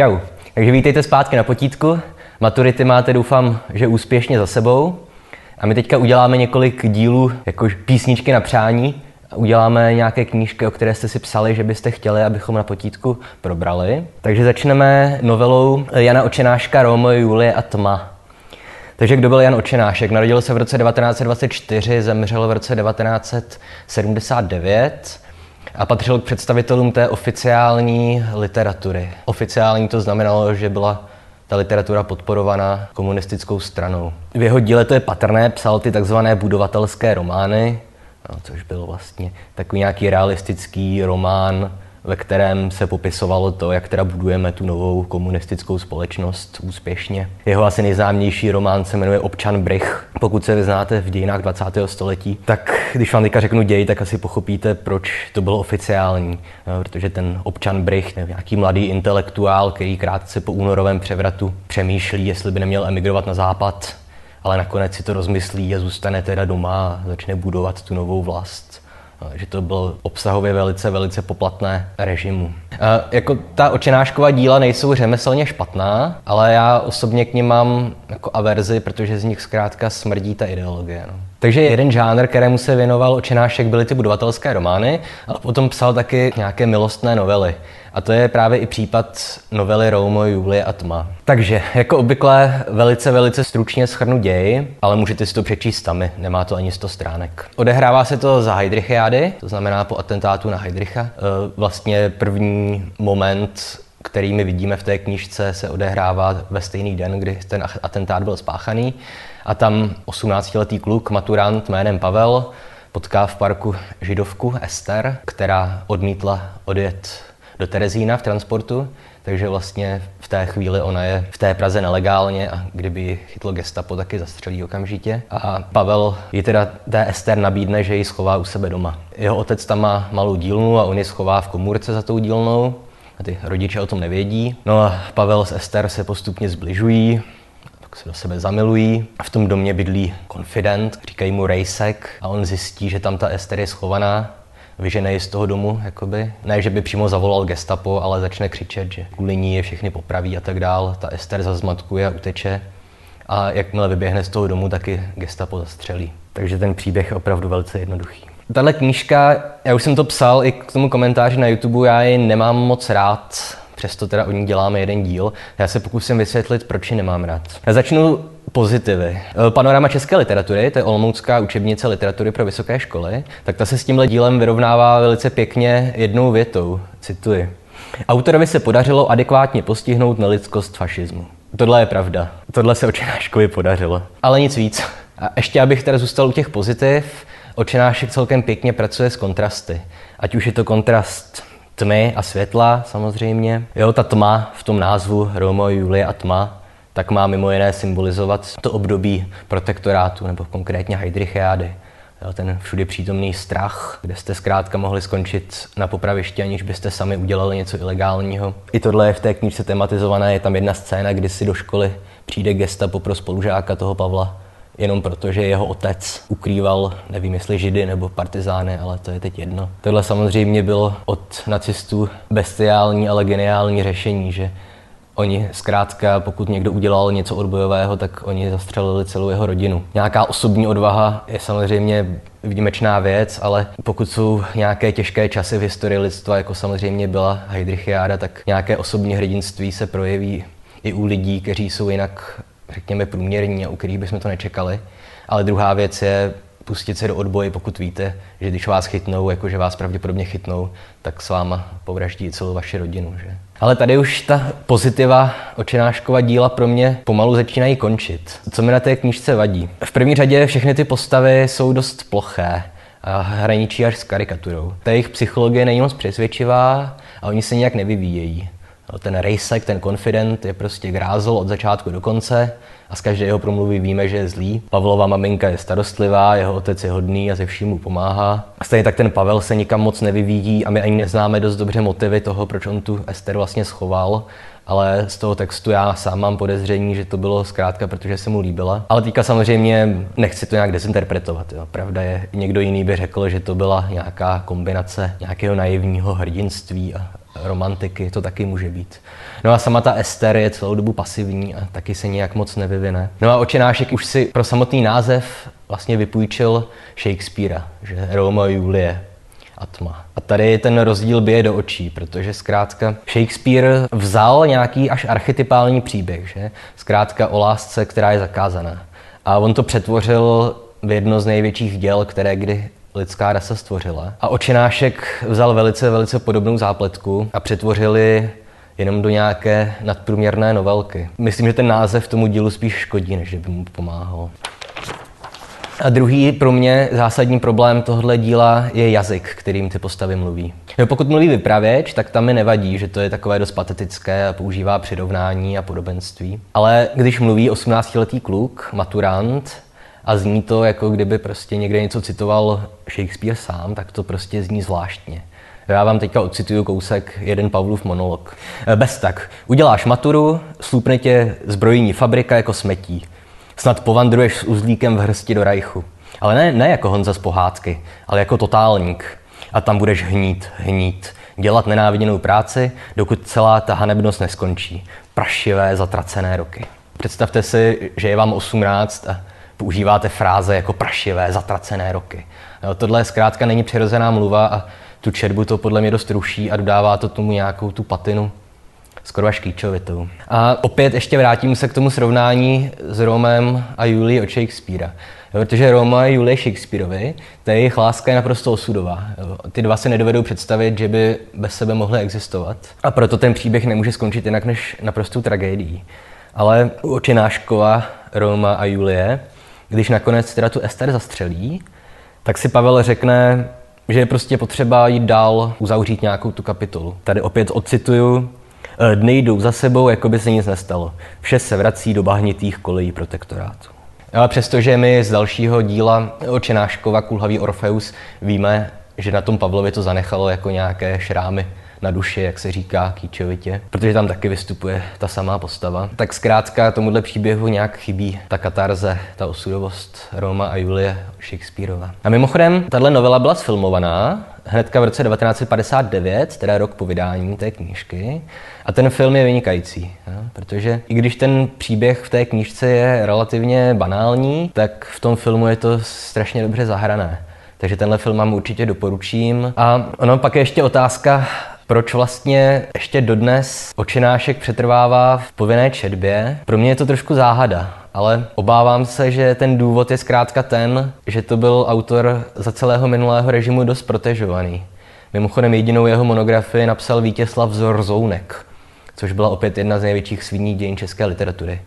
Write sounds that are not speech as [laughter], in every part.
Čau. Takže vítejte zpátky na potítku. Maturity máte, doufám, že úspěšně za sebou. A my teďka uděláme několik dílů, jako písničky na přání. Uděláme nějaké knížky, o které jste si psali, že byste chtěli, abychom na potítku probrali. Takže začneme novelou Jana Očenáška Romo, Julie a Tma. Takže kdo byl Jan Očenášek? Narodil se v roce 1924, zemřel v roce 1979 a patřil k představitelům té oficiální literatury. Oficiální to znamenalo, že byla ta literatura podporovaná komunistickou stranou. V jeho díle to je patrné, psal ty takzvané budovatelské romány, no, což byl vlastně takový nějaký realistický román ve kterém se popisovalo to, jak teda budujeme tu novou komunistickou společnost úspěšně. Jeho asi nejznámější román se jmenuje Občan Brych. Pokud se vyznáte v dějinách 20. století, tak když vám teďka řeknu děj, tak asi pochopíte, proč to bylo oficiální. No, protože ten občan Brych, nějaký mladý intelektuál, který krátce po únorovém převratu přemýšlí, jestli by neměl emigrovat na západ, ale nakonec si to rozmyslí a zůstane teda doma a začne budovat tu novou vlast že to bylo obsahově velice, velice poplatné režimu. A jako ta očenášková díla nejsou řemeslně špatná, ale já osobně k ním mám jako averzi, protože z nich zkrátka smrdí ta ideologie. No. Takže jeden žánr, kterému se věnoval očenášek, byly ty budovatelské romány, ale potom psal taky nějaké milostné novely. A to je právě i případ novely Roumo, Julie a Tma. Takže, jako obvykle, velice, velice stručně schrnu děj, ale můžete si to přečíst sami, nemá to ani 100 stránek. Odehrává se to za Heidrichiády, to znamená po atentátu na Heidricha. E, vlastně první moment který my vidíme v té knižce, se odehrává ve stejný den, kdy ten atentát byl spáchaný. A tam 18-letý kluk, maturant jménem Pavel, potká v parku židovku Ester, která odmítla odjet do Terezína v transportu, takže vlastně v té chvíli ona je v té Praze nelegálně a kdyby ji chytlo gestapo, taky zastřelí okamžitě. A Pavel ji teda té Ester nabídne, že ji schová u sebe doma. Jeho otec tam má malou dílnu a on ji schová v komůrce za tou dílnou. A ty rodiče o tom nevědí. No a Pavel s Ester se postupně zbližují, pak se do sebe zamilují. A v tom domě bydlí konfident, říkají mu Rejsek a on zjistí, že tam ta Ester je schovaná vyžene z toho domu, jakoby. Ne, že by přímo zavolal gestapo, ale začne křičet, že kvůli ní je všechny popraví a tak dál. Ta Ester zazmatkuje a uteče. A jakmile vyběhne z toho domu, taky gestapo zastřelí. Takže ten příběh je opravdu velice jednoduchý. Tahle knížka, já už jsem to psal i k tomu komentáři na YouTube, já ji nemám moc rád, přesto teda o ní děláme jeden díl. Já se pokusím vysvětlit, proč ji nemám rád. Já začnu pozitivy. Eh, panorama české literatury, to je Olomoucká učebnice literatury pro vysoké školy, tak ta se s tímhle dílem vyrovnává velice pěkně jednou větou. Cituji. Autorovi se podařilo adekvátně postihnout nelidskost fašismu. Tohle je pravda. Tohle se Očenáškovi podařilo. Ale nic víc. A ještě abych teda zůstal u těch pozitiv, Očenášek celkem pěkně pracuje s kontrasty. Ať už je to kontrast tmy a světla samozřejmě. Jo, ta tma v tom názvu Romo, Julie a tma, tak má mimo jiné symbolizovat to období protektorátu nebo konkrétně Heidrichiády. Ten všude přítomný strach, kde jste zkrátka mohli skončit na popravišti, aniž byste sami udělali něco ilegálního. I tohle je v té knižce tematizované, je tam jedna scéna, kdy si do školy přijde gestapo pro spolužáka toho Pavla, jenom proto, že jeho otec ukrýval, nevím jestli židy nebo partizány, ale to je teď jedno. Tohle samozřejmě bylo od nacistů bestiální, ale geniální řešení, že Oni zkrátka, pokud někdo udělal něco odbojového, tak oni zastřelili celou jeho rodinu. Nějaká osobní odvaha je samozřejmě výjimečná věc, ale pokud jsou nějaké těžké časy v historii lidstva, jako samozřejmě byla Heidrichiáda, tak nějaké osobní hrdinství se projeví i u lidí, kteří jsou jinak, řekněme, průměrní a u kterých bychom to nečekali. Ale druhá věc je pustit se do odboje, pokud víte, že když vás chytnou, jakože vás pravděpodobně chytnou, tak s váma povraždí celou vaši rodinu. Že? Ale tady už ta pozitiva očenáškova díla pro mě pomalu začínají končit. Co mi na té knížce vadí? V první řadě všechny ty postavy jsou dost ploché a hraničí až s karikaturou. Ta jejich psychologie není moc přesvědčivá a oni se nějak nevyvíjejí. Ten rejsek, ten confident je prostě grázl od začátku do konce a z každé jeho promluvy víme, že je zlý. Pavlova maminka je starostlivá, jeho otec je hodný a ze vším mu pomáhá. A stejně tak ten Pavel se nikam moc nevyvíjí a my ani neznáme dost dobře motivy toho, proč on tu Ester vlastně schoval ale z toho textu já sám mám podezření, že to bylo zkrátka, protože se mu líbila. Ale teďka samozřejmě nechci to nějak dezinterpretovat. Jo. Pravda je, někdo jiný by řekl, že to byla nějaká kombinace nějakého naivního hrdinství a romantiky, to taky může být. No a sama ta Ester je celou dobu pasivní a taky se nějak moc nevyvine. No a očenášek už si pro samotný název vlastně vypůjčil Shakespearea, že Roma Julie a tma. A tady ten rozdíl bije do očí, protože zkrátka Shakespeare vzal nějaký až archetypální příběh, že? Zkrátka o lásce, která je zakázaná. A on to přetvořil v jedno z největších děl, které kdy lidská rasa stvořila. A očenášek vzal velice, velice podobnou zápletku a přetvořili jenom do nějaké nadprůměrné novelky. Myslím, že ten název tomu dílu spíš škodí, než by mu pomáhal. A druhý pro mě zásadní problém tohle díla je jazyk, kterým ty postavy mluví. No, pokud mluví vypravěč, tak tam mi nevadí, že to je takové dost patetické a používá přirovnání a podobenství. Ale když mluví 18-letý kluk, maturant, a zní to, jako kdyby prostě někde něco citoval Shakespeare sám, tak to prostě zní zvláštně. Já vám teďka ocituju kousek jeden Pavlův monolog. Bez tak. Uděláš maturu, slupne tě zbrojní fabrika jako smetí. Snad povandruješ s uzlíkem v hrsti do rajchu. Ale ne, ne jako Honza z pohádky, ale jako totálník. A tam budeš hnít, hnít, dělat nenáviděnou práci, dokud celá ta hanebnost neskončí. Prašivé, zatracené roky. Představte si, že je vám 18 a používáte fráze jako prašivé, zatracené roky. Jo, tohle zkrátka není přirozená mluva a tu četbu to podle mě dost ruší a dodává to tomu nějakou tu patinu skoro až kýčovitou. A opět ještě vrátím se k tomu srovnání s Romem a Julií od Shakespearea. Protože Roma a Julie Shakespeareovi, ta jejich láska je naprosto osudová. Ty dva si nedovedou představit, že by bez sebe mohly existovat. A proto ten příběh nemůže skončit jinak než naprostou tragédií. Ale u očináškova Roma a Julie, když nakonec teda tu Ester zastřelí, tak si Pavel řekne, že je prostě potřeba jít dál, uzavřít nějakou tu kapitolu. Tady opět odcituju, Eh, dny jdou za sebou, jako by se nic nestalo. Vše se vrací do bahnitých kolejí protektorátu. Ale přestože my z dalšího díla Očenáškova Kulhavý Orfeus víme, že na tom Pavlovi to zanechalo jako nějaké šrámy na duši, jak se říká kýčovitě, protože tam taky vystupuje ta samá postava. Tak zkrátka tomuhle příběhu nějak chybí ta katarze, ta osudovost Roma a Julie Shakespeareova. A mimochodem, tahle novela byla sfilmovaná hnedka v roce 1959, teda rok po vydání té knížky. A ten film je vynikající, ja? protože i když ten příběh v té knížce je relativně banální, tak v tom filmu je to strašně dobře zahrané. Takže tenhle film vám určitě doporučím. A ono pak je ještě otázka, proč vlastně ještě dodnes očinášek přetrvává v povinné četbě. Pro mě je to trošku záhada, ale obávám se, že ten důvod je zkrátka ten, že to byl autor za celého minulého režimu dost protežovaný. Mimochodem jedinou jeho monografii napsal Vítězslav Zorzounek, což byla opět jedna z největších sviní dějin české literatury,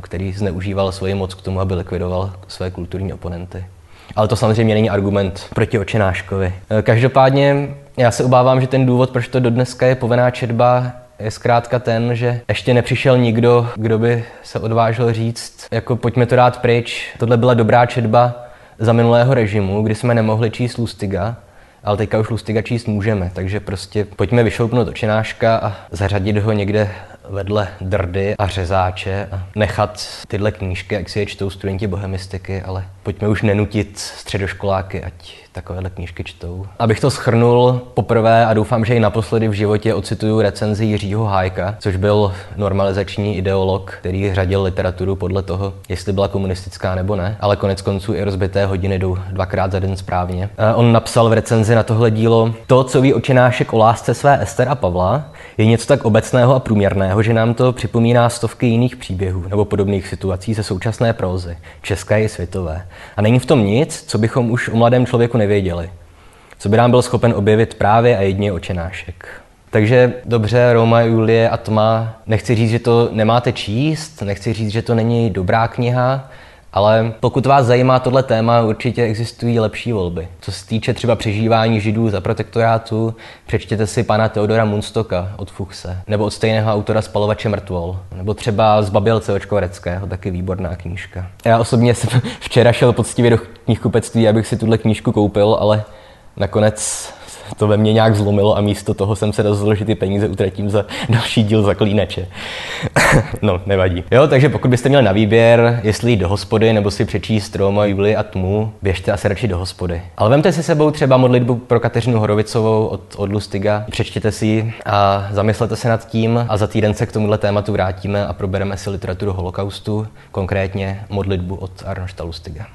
který zneužíval svoji moc k tomu, aby likvidoval své kulturní oponenty. Ale to samozřejmě není argument proti očenáškovi. Každopádně já se obávám, že ten důvod, proč to do dneska je povinná četba, je zkrátka ten, že ještě nepřišel nikdo, kdo by se odvážil říct, jako pojďme to dát pryč, tohle byla dobrá četba za minulého režimu, kdy jsme nemohli číst Lustiga, ale teďka už Lustiga číst můžeme, takže prostě pojďme vyšoupnout očenáška a zařadit ho někde vedle drdy a řezáče a nechat tyhle knížky, jak si je čtou studenti bohemistiky, ale pojďme už nenutit středoškoláky, ať takovéhle knížky čtou. Abych to schrnul poprvé a doufám, že i naposledy v životě ocituju recenzi Jiřího Hájka, což byl normalizační ideolog, který řadil literaturu podle toho, jestli byla komunistická nebo ne, ale konec konců i rozbité hodiny jdou dvakrát za den správně. On napsal v recenzi na tohle dílo, to, co ví očinášek o lásce své Ester a Pavla, je něco tak obecného a průměrného, že nám to připomíná stovky jiných příběhů nebo podobných situací ze současné prózy, české i světové. A není v tom nic, co bychom už o mladém člověku nevěděli. Co by nám byl schopen objevit právě a jedině očenášek. Takže dobře, Roma, Julie a Tma, nechci říct, že to nemáte číst, nechci říct, že to není dobrá kniha, ale pokud vás zajímá tohle téma, určitě existují lepší volby. Co se týče třeba přežívání židů za protektorátu, přečtěte si pana Teodora Munstoka od Fuchse, nebo od stejného autora Spalovače mrtvol, nebo třeba z Babělce od taky výborná knížka. Já osobně jsem [laughs] včera šel poctivě do knihkupectví, abych si tuhle knížku koupil, ale nakonec to ve mně nějak zlomilo a místo toho jsem se rozhodl, že ty peníze utratím za [laughs] další díl zaklíneče. [laughs] no, nevadí. Jo, takže pokud byste měli na výběr, jestli jít do hospody nebo si přečíst Roma, Juli a tmu, běžte asi radši do hospody. Ale vemte si sebou třeba modlitbu pro Kateřinu Horovicovou od, od Lustiga, přečtěte si ji a zamyslete se nad tím a za týden se k tomuhle tématu vrátíme a probereme si literaturu holokaustu, konkrétně modlitbu od Arnošta Lustiga.